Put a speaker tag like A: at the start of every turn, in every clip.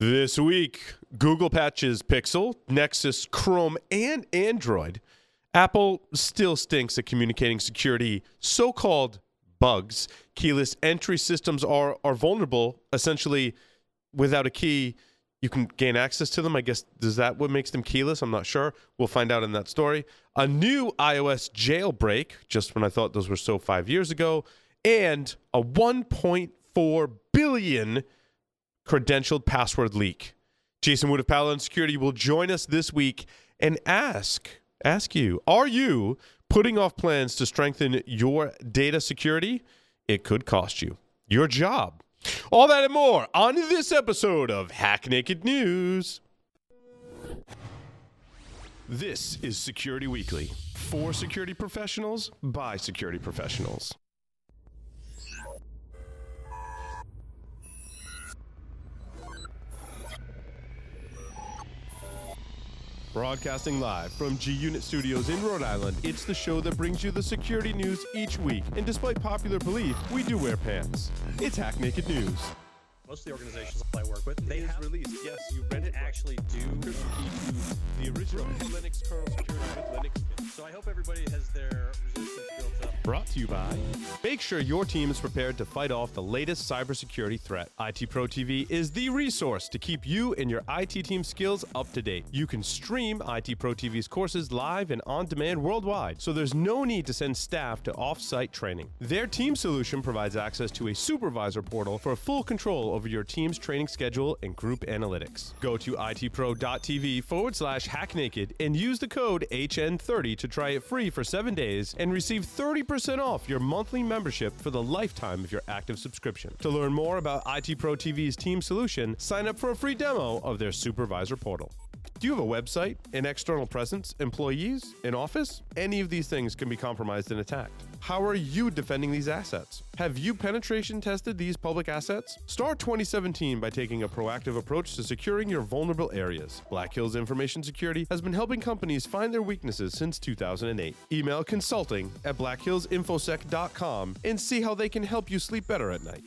A: This week, Google patches Pixel, Nexus, Chrome, and Android. Apple still stinks at communicating security so called bugs. Keyless entry systems are, are vulnerable. Essentially, without a key, you can gain access to them. I guess, is that what makes them keyless? I'm not sure. We'll find out in that story. A new iOS jailbreak, just when I thought those were so five years ago, and a 1.4 billion credentialed password leak. Jason Wood of Paladin Security will join us this week and ask ask you, are you putting off plans to strengthen your data security? It could cost you your job. All that and more on this episode of Hack Naked News. This is Security Weekly for security professionals by security professionals. Broadcasting live from G Unit Studios in Rhode Island, it's the show that brings you the security news each week. And despite popular belief, we do wear pants. It's Hack Naked News.
B: Most of the organizations I work with, they have
A: released. Yes, you read it.
B: actually do.
A: The original Linux kernel security with Linux.
B: So I hope everybody has their resistance built up.
A: Brought to you by. Make sure your team is prepared to fight off the latest cybersecurity threat. IT Pro TV is the resource to keep you and your IT team skills up to date. You can stream IT Pro TV's courses live and on demand worldwide, so there's no need to send staff to off site training. Their team solution provides access to a supervisor portal for full control over your team's training schedule and group analytics. Go to itpro.tv forward slash hacknaked and use the code HN30 to try it free for seven days and receive 30% off your monthly membership for the lifetime of your active subscription. To learn more about IT Pro TV's team solution, sign up for a free demo of their supervisor portal. Do you have a website, an external presence, employees, an office? Any of these things can be compromised and attacked. How are you defending these assets? Have you penetration tested these public assets? Start 2017 by taking a proactive approach to securing your vulnerable areas. Black Hills Information Security has been helping companies find their weaknesses since 2008. Email consulting at blackhillsinfosec.com and see how they can help you sleep better at night.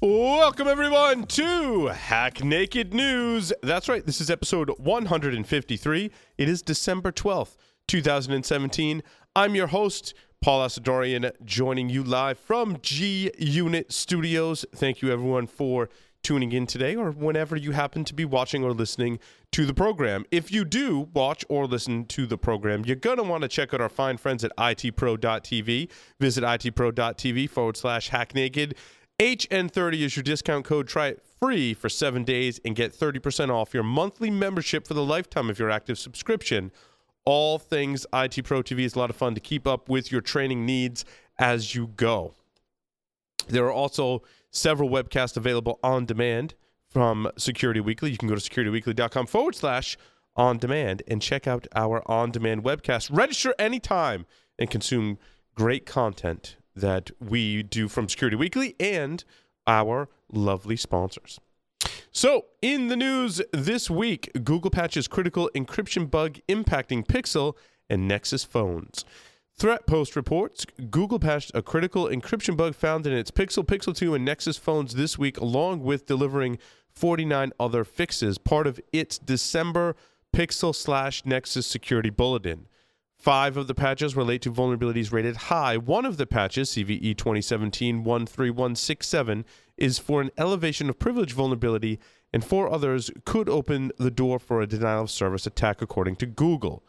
A: Welcome, everyone, to Hack Naked News. That's right, this is episode 153. It is December 12th, 2017. I'm your host, Paul Asadoorian, joining you live from G Unit Studios. Thank you, everyone, for tuning in today or whenever you happen to be watching or listening to the program. If you do watch or listen to the program, you're going to want to check out our fine friends at itpro.tv. Visit itpro.tv forward slash hacknaked. HN30 is your discount code. Try it free for seven days and get 30% off your monthly membership for the lifetime of your active subscription. All things IT Pro TV is a lot of fun to keep up with your training needs as you go. There are also several webcasts available on demand from Security Weekly. You can go to securityweekly.com forward slash on demand and check out our on demand webcast. Register anytime and consume great content that we do from Security Weekly and our lovely sponsors. So, in the news this week, Google patches critical encryption bug impacting Pixel and Nexus phones. Threat Post reports Google patched a critical encryption bug found in its Pixel, Pixel 2, and Nexus phones this week, along with delivering 49 other fixes, part of its December Pixel slash Nexus security bulletin. Five of the patches relate to vulnerabilities rated high. One of the patches, CVE 2017 13167, is for an elevation of privilege vulnerability, and four others could open the door for a denial of service attack, according to Google.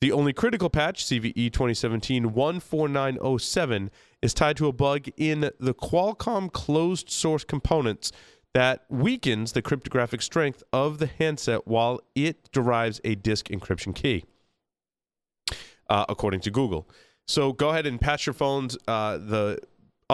A: The only critical patch, CVE 2017 14907, is tied to a bug in the Qualcomm closed source components that weakens the cryptographic strength of the handset while it derives a disk encryption key uh, according to Google. So go ahead and patch your phones. Uh, the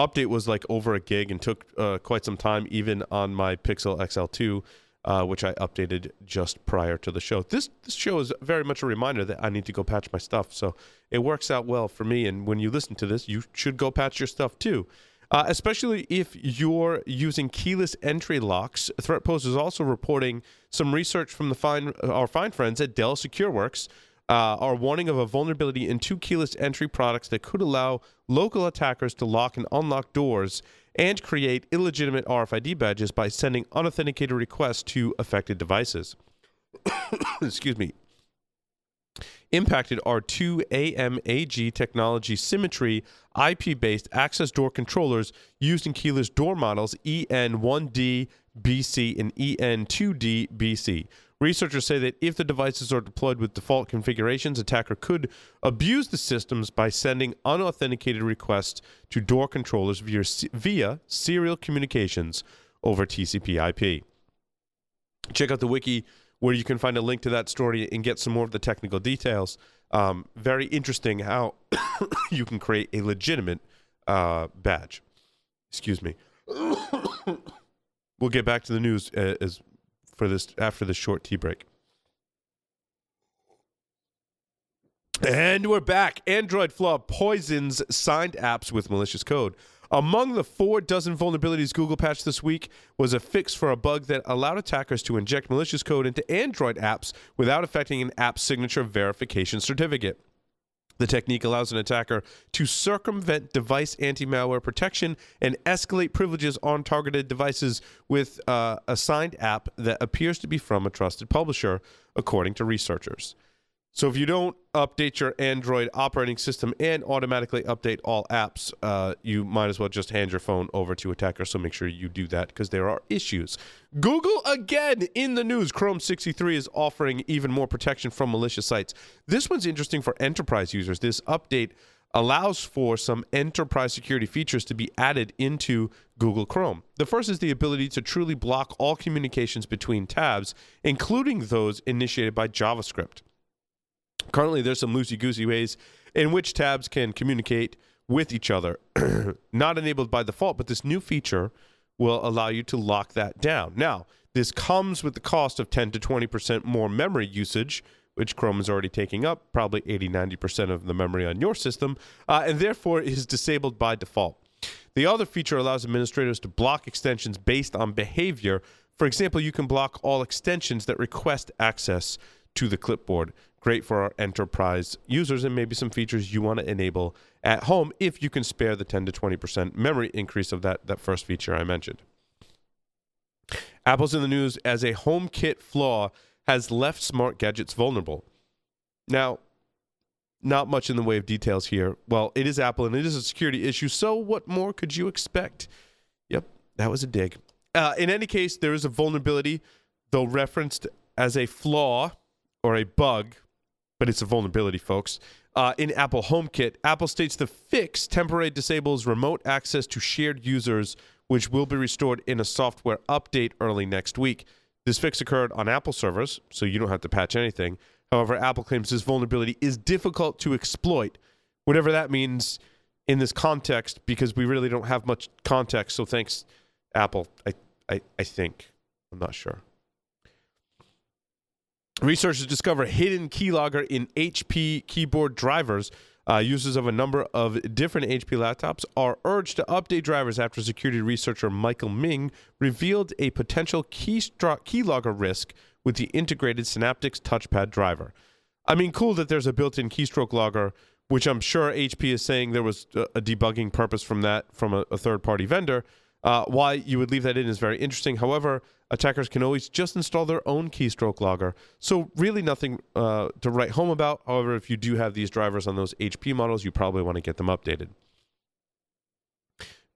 A: update was like over a gig and took uh, quite some time, even on my Pixel XL2, uh, which I updated just prior to the show. This this show is very much a reminder that I need to go patch my stuff. So it works out well for me. And when you listen to this, you should go patch your stuff too. Uh, especially if you're using keyless entry locks. ThreatPost is also reporting some research from the fine our fine friends at Dell SecureWorks uh, are warning of a vulnerability in two keyless entry products that could allow local attackers to lock and unlock doors and create illegitimate RFID badges by sending unauthenticated requests to affected devices. Excuse me. Impacted are two AMAG technology symmetry IP based access door controllers used in Keeler's door models EN1D BC and EN2D BC. Researchers say that if the devices are deployed with default configurations, attacker could abuse the systems by sending unauthenticated requests to door controllers via, via serial communications over TCP/IP. Check out the wiki where you can find a link to that story and get some more of the technical details. Um, very interesting how you can create a legitimate uh, badge. Excuse me. we'll get back to the news uh, as for this after this short tea break. And we're back. Android flaw poisons signed apps with malicious code. Among the four dozen vulnerabilities Google patched this week was a fix for a bug that allowed attackers to inject malicious code into Android apps without affecting an app signature verification certificate. The technique allows an attacker to circumvent device anti malware protection and escalate privileges on targeted devices with uh, a signed app that appears to be from a trusted publisher, according to researchers. So if you don't update your Android operating system and automatically update all apps, uh, you might as well just hand your phone over to attacker. So make sure you do that because there are issues. Google again in the news. Chrome 63 is offering even more protection from malicious sites. This one's interesting for enterprise users. This update allows for some enterprise security features to be added into Google Chrome. The first is the ability to truly block all communications between tabs, including those initiated by JavaScript. Currently, there's some loosey goosey ways in which tabs can communicate with each other. Not enabled by default, but this new feature will allow you to lock that down. Now, this comes with the cost of 10 to 20% more memory usage, which Chrome is already taking up, probably 80 90% of the memory on your system, uh, and therefore is disabled by default. The other feature allows administrators to block extensions based on behavior. For example, you can block all extensions that request access to the clipboard. Great for our enterprise users and maybe some features you want to enable at home if you can spare the 10 to 20% memory increase of that, that first feature I mentioned. Apple's in the news as a HomeKit flaw has left smart gadgets vulnerable. Now, not much in the way of details here. Well, it is Apple and it is a security issue, so what more could you expect? Yep, that was a dig. Uh, in any case, there is a vulnerability, though referenced as a flaw or a bug but it's a vulnerability, folks. Uh, in Apple HomeKit, Apple states the fix temporarily disables remote access to shared users, which will be restored in a software update early next week. This fix occurred on Apple servers, so you don't have to patch anything. However, Apple claims this vulnerability is difficult to exploit, whatever that means in this context, because we really don't have much context. So thanks, Apple. I, I, I think. I'm not sure. Researchers discover hidden keylogger in HP keyboard drivers. Uh, users of a number of different HP laptops are urged to update drivers after security researcher Michael Myng revealed a potential keystro- keylogger risk with the integrated Synaptics touchpad driver. I mean, cool that there's a built-in keystroke logger, which I'm sure HP is saying there was a debugging purpose from that from a, a third-party vendor. Uh, why you would leave that in is very interesting. However, attackers can always just install their own keystroke logger. So, really nothing uh, to write home about. However, if you do have these drivers on those HP models, you probably want to get them updated.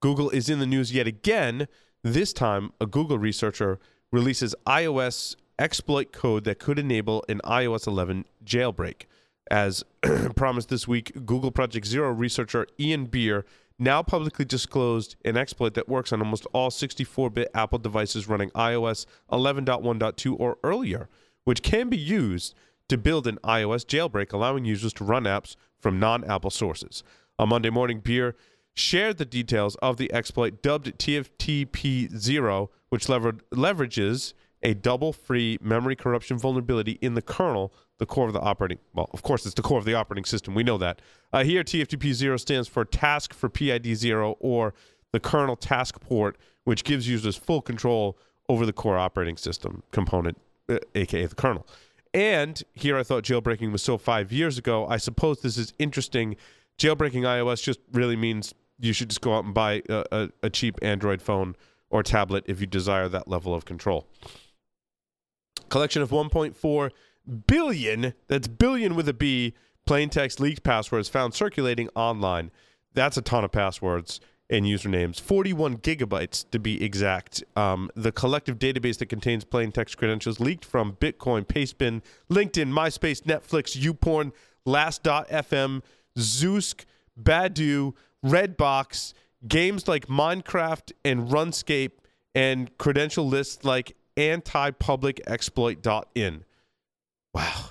A: Google is in the news yet again. This time, a Google researcher releases iOS exploit code that could enable an iOS 11 jailbreak. As promised this week, Google Project Zero researcher Ian Beer now publicly disclosed an exploit that works on almost all 64 bit Apple devices running iOS 11.1.2 or earlier, which can be used to build an iOS jailbreak, allowing users to run apps from non Apple sources. On Monday morning, Beer shared the details of the exploit dubbed TFP 0, which lever- leverages a double free memory corruption vulnerability in the kernel the core of the operating well of course it's the core of the operating system. We know that. Uh, here tfp 0 stands for task for pid 0 or the kernel task port which gives users full control over the core operating system component uh, aka the kernel. And here i thought jailbreaking was so five years ago i suppose this is interesting. Jailbreaking ios just really means you should just go out and buy a, a, a cheap Android phone or tablet if you desire that level of control. Collection of 1.4 billion, that's billion with a B, plain text leaked passwords found circulating online. That's a ton of passwords and usernames, 41 gigabytes to be exact. Um, the collective database that contains plain text credentials leaked from Bitcoin, Pastebin, LinkedIn, MySpace, Netflix, YouPorn, Last.fm, Zoosk, Badoo, Redbox, games like Minecraft and RuneScape, and credential lists like antipublicexploit.in. Wow,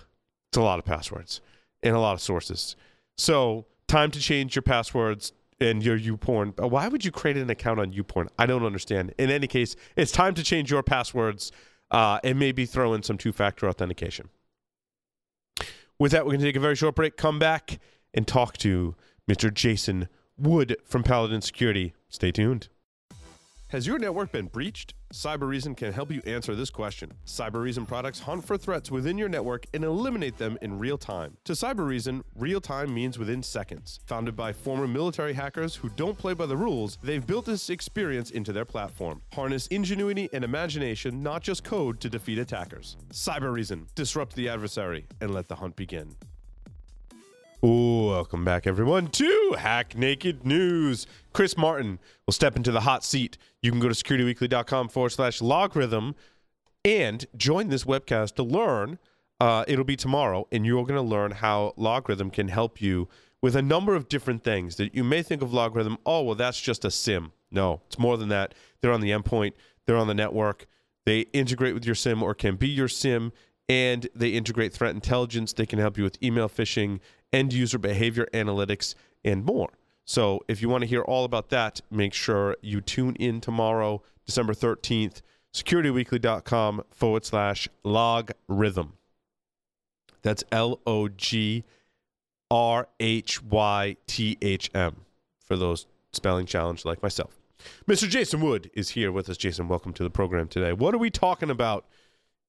A: it's a lot of passwords and a lot of sources. So, time to change your passwords and your YouPorn. Why would you create an account on YouPorn? I don't understand. In any case, it's time to change your passwords uh, and maybe throw in some two factor authentication. With that, we're going to take a very short break, come back, and talk to Mr. Jason Wood from Paladin Security. Stay tuned. Has your network been breached? Cybereason can help you answer this question. Cybereason products hunt for threats within your network and eliminate them in real time. To Cybereason, real time means within seconds. Founded by former military hackers who don't play by the rules, they've built this experience into their platform. Harness ingenuity and imagination, not just code, to defeat attackers. Cybereason, disrupt the adversary and let the hunt begin. Welcome back, everyone, to Hack Naked News. Chris Martin will step into the hot seat. You can go to securityweekly.com forward slash LogRhythm and join this webcast to learn. Uh, it'll be tomorrow, and you're going to learn how LogRhythm can help you with a number of different things that you may think of LogRhythm. Oh, well, that's just a SIEM. No, it's more than that. They're on the endpoint, they're on the network. They integrate with your SIEM or can be your SIEM, and they integrate threat intelligence. They can help you with email phishing end user behavior analytics, and more. So if you want to hear all about that, make sure you tune in tomorrow, December 13th, securityweekly.com forward slash LogRhythm. That's L O G R H Y T H M for those spelling challenged like myself. Mr. Jason Wood is here with us. Jason, welcome to the program today. What are we talking about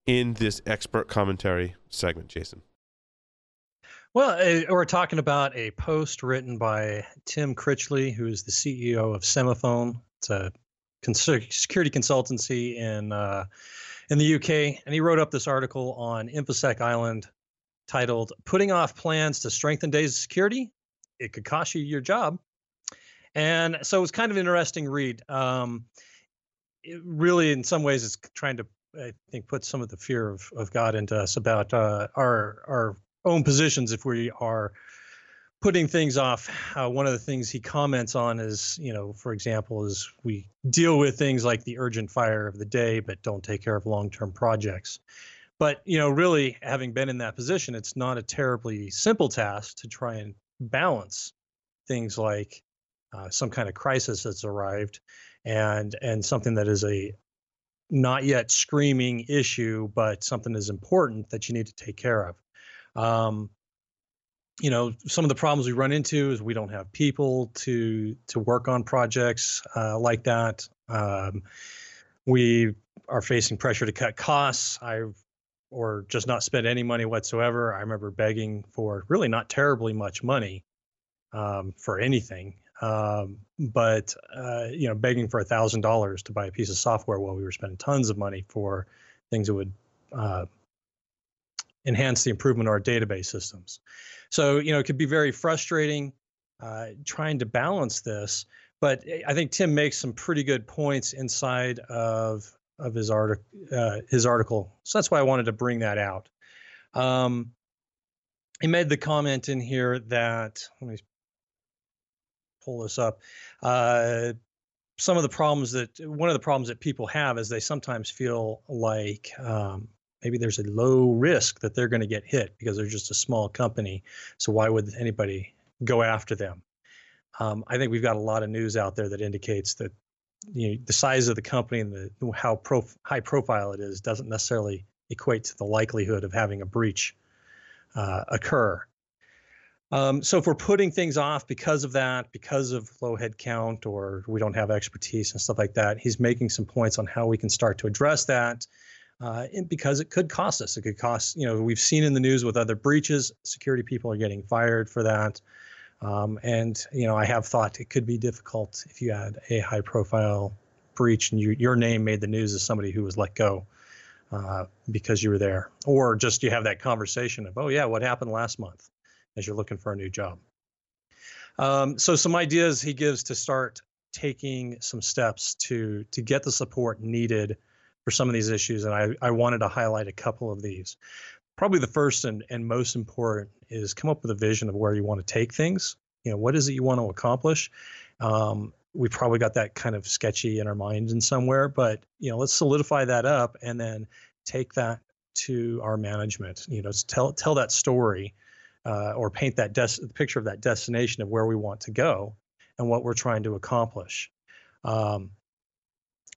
A: in this expert commentary segment, Jason?
B: Well, uh, we're talking about a post written by Tim Critchley, who is the CEO of Semafone. It's a security consultancy in uh, in the UK, and he wrote up this article on InfoSec Island titled "Putting Off Plans to Strengthen Days of Security: It Could Cost You Your Job." And so it was kind of an interesting read. Um, really, in some ways, it's trying to I think put some of the fear of, of God into us about uh, our our own positions if we are putting things off. Uh, one of the things he comments on is, you know, for example, is we deal with things like the urgent fire of the day, but don't take care of long-term projects. But you know, really, having been in that position, it's not a terribly simple task to try and balance things like uh, some kind of crisis that's arrived, and and something that is a not yet screaming issue, but something is important that you need to take care of. Um, you know, some of the problems we run into is we don't have people to to work on projects uh, like that. Um, we are facing pressure to cut costs. I or just not spend any money whatsoever. I remember begging for really not terribly much money um, for anything, um, but uh, you know, begging for a thousand dollars to buy a piece of software while we were spending tons of money for things that would uh, enhance the improvement of our database systems. So, you know, it could be very frustrating uh, trying to balance this. But I think Tim makes some pretty good points inside of of his article. Uh, his article. So that's why I wanted to bring that out. Um, he made the comment in here that let me pull this up. Uh, some of the problems that one of the problems that people have is they sometimes feel like um, maybe there's a low risk that they're going to get hit because they're just a small company. So why would anybody go after them? Um, I think we've got a lot of news out there that indicates that you know, the size of the company and the how prof- high profile it is doesn't necessarily equate to the likelihood of having a breach uh, occur. Um, so if we're putting things off because of that, because of low head count, or we don't have expertise and stuff like that, he's making some points on how we can start to address that uh, because it could cost us. It could cost, you know, we've seen in the news with other breaches, security people are getting fired for that. Um, and you know, I have thought it could be difficult if you had a high-profile breach and you, your name made the news as somebody who was let go uh, because you were there, or just you have that conversation of, oh yeah, what happened last month, as you're looking for a new job. Um, so some ideas he gives to start taking some steps to to get the support needed for some of these issues, and I, I wanted to highlight a couple of these. Probably the first and, and most important is come up with a vision of where you want to take things. You know, what is it you want to accomplish? Um, we probably got that kind of sketchy in our minds in somewhere, but you know, let's solidify that up and then take that to our management. You know, tell tell that story uh, or paint that des- picture of that destination of where we want to go and what we're trying to accomplish. Um,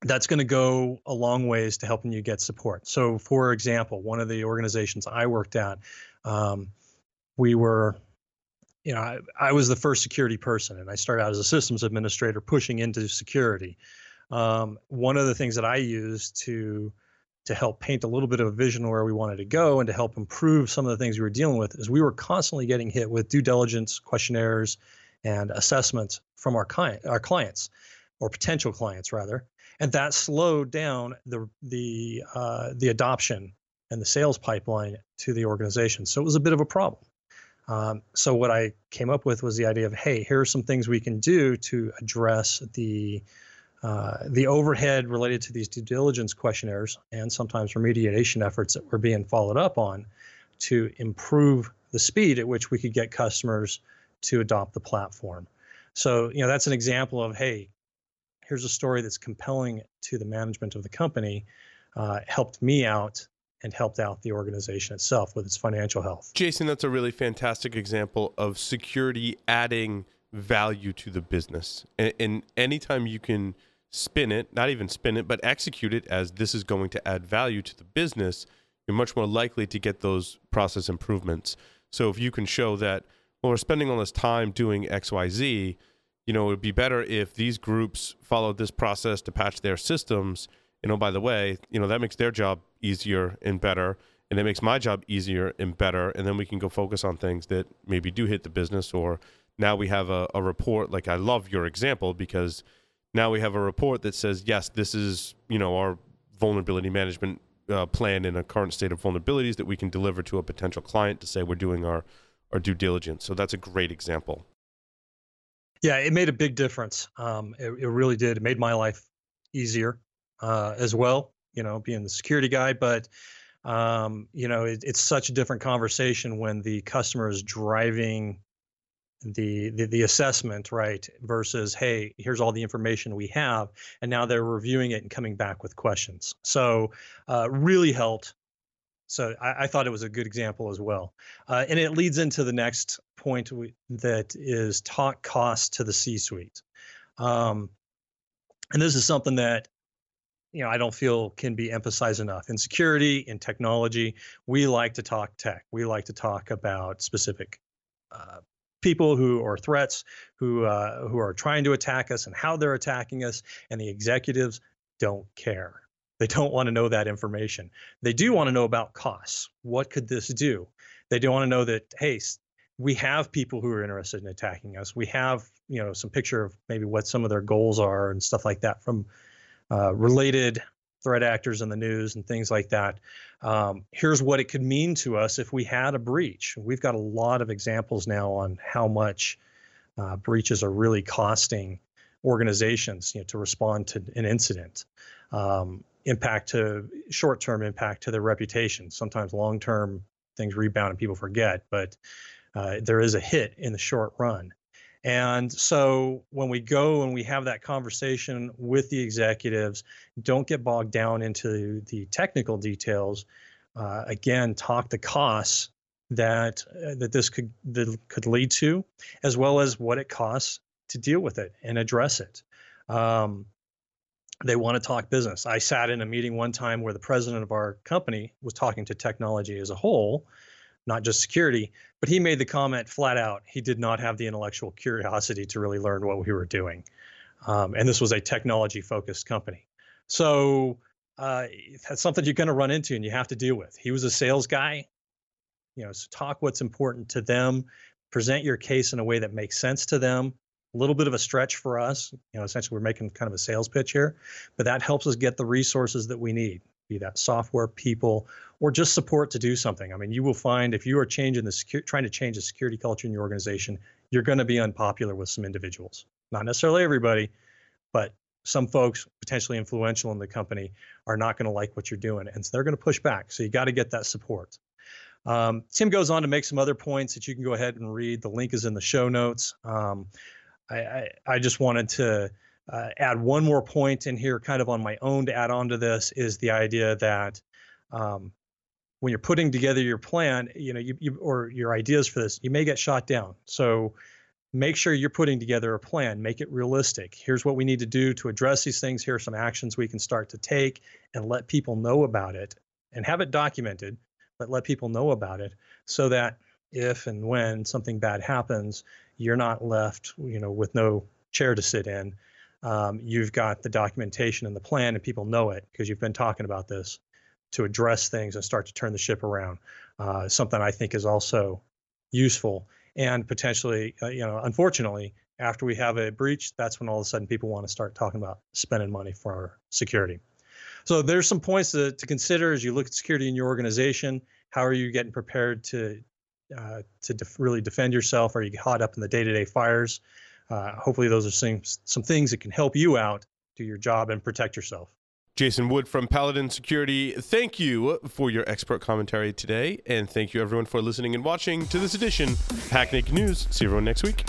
B: that's going to go a long ways to helping you get support. So, for example, one of the organizations I worked at, um, we were, you know, I, I, was the first security person, and I started out as a systems administrator pushing into security. Um, one of the things that I used to to help paint a little bit of a vision where we wanted to go and to help improve some of the things we were dealing with is we were constantly getting hit with due diligence questionnaires and assessments from our client our clients or potential clients rather and that slowed down the the uh, the adoption and the sales pipeline to the organization. So it was a bit of a problem. Um, so what I came up with was the idea of, hey, here are some things we can do to address the uh, the overhead related to these due diligence questionnaires and sometimes remediation efforts that were being followed up on to improve the speed at which we could get customers to adopt the platform. So, you know, that's an example of, hey, here's a story that's compelling to the management of the company, uh, helped me out and helped out the organization itself with its financial health.
A: Jason, that's a really fantastic example of security adding value to the business. And, and anytime you can spin it, not even spin it, but execute it as this is going to add value to the business, you're much more likely to get those process improvements. So if you can show that, well, we're spending all this time doing XYZ, you know, it would be better if these groups followed this process to patch their systems. You know, by the way, you know, that makes their job easier and better. And it makes my job easier and better. And then we can go focus on things that maybe do hit the business. Or now we have a, a report. Like, I love your example because now we have a report that says, yes, this is, you know, our vulnerability management uh, plan in a current state of vulnerabilities that we can deliver to a potential client to say we're doing our, our due diligence. So that's a great example.
B: Yeah, it made a big difference. Um, it, it, really did. It made my life easier uh, as well. You know, being the security guy, but um, you know, it, it's such a different conversation when the customer is driving the, the the assessment, right? Versus, hey, here's all the information we have, and now they're reviewing it and coming back with questions. So, uh, really helped so I, I, thought it was a good example as well. Uh, and it leads into the next point we, that is talk cost to the C-suite. Um, and this is something that you know I don't feel can be emphasized enough. In security, in technology, we like to talk tech. We like to talk about specific uh, people who or threats who uh, who are trying to attack us and how they're attacking us, and the executives don't care. They don't want to know that information. They do want to know about costs. What could this do? They do want to know that, hey, we have people who are interested in attacking us. We have, you know, some picture of maybe what some of their goals are and stuff like that from uh, related threat actors in the news and things like that. Um, here's what it could mean to us if we had a breach. We've got a lot of examples now on how much uh, breaches are really costing organizations, you know, to respond to an incident. Um, impact to short term impact to their reputation. Sometimes long term things rebound and people forget, but uh, there is a hit in the short run. And so when we go and we have that conversation with the executives, don't get bogged down into the technical details. Uh, again, talk the costs that uh, that this could that could lead to, as well as what it costs to deal with it and address it. Um, they want to talk business. I sat in a meeting one time where the president of our company was talking to technology as a whole, not just security, but he made the comment flat out he did not have the intellectual curiosity to really learn what we were doing. Um, and this was a technology focused company. So uh, that's something you're going to run into and you have to deal with. He was a sales guy. You know, so talk what's important to them, present your case in a way that makes sense to them. A little bit of a stretch for us. You know, essentially, we're making kind of a sales pitch here, but that helps us get the resources that we need be that software, people, or just support to do something. I mean, you will find if you are changing the secu- trying to change the security culture in your organization, you're going to be unpopular with some individuals. Not necessarily everybody, but some folks potentially influential in the company are not going to like what you're doing, and so they're going to push back. So you got to get that support. Um, Tim goes on to make some other points that you can go ahead and read. The link is in the show notes. Um, I, I, just wanted to uh, add one more point in here, kind of on my own to add on to this, is the idea that um, when you're putting together your plan, you know, you, you or your ideas for this, you may get shot down. So make sure you're putting together a plan. Make it realistic. Here's what we need to do to address these things. Here are some actions we can start to take, and let people know about it, and have it documented. But let people know about it so that if and when something bad happens, you're not left, you know, with no chair to sit in um, you've got the documentation and the plan, and people know it because you've been talking about this to address things and start to turn the ship around. Uh, something I think is also useful and potentially, uh, you know, unfortunately, after we have a breach, that's when all of a sudden people want to start talking about spending money for security. So there's some points to, to consider as you look at security in your organization. How are you getting prepared to uh, to def- really defend yourself? Are you caught up in the day-to-day fires? uh, hopefully those are some, some things that can help you out do your job and protect yourself
A: Jason Wood from Paladin Security, thank you for your expert commentary today. And thank you, everyone, for listening and watching to this edition of Hack Naked News. See everyone next week.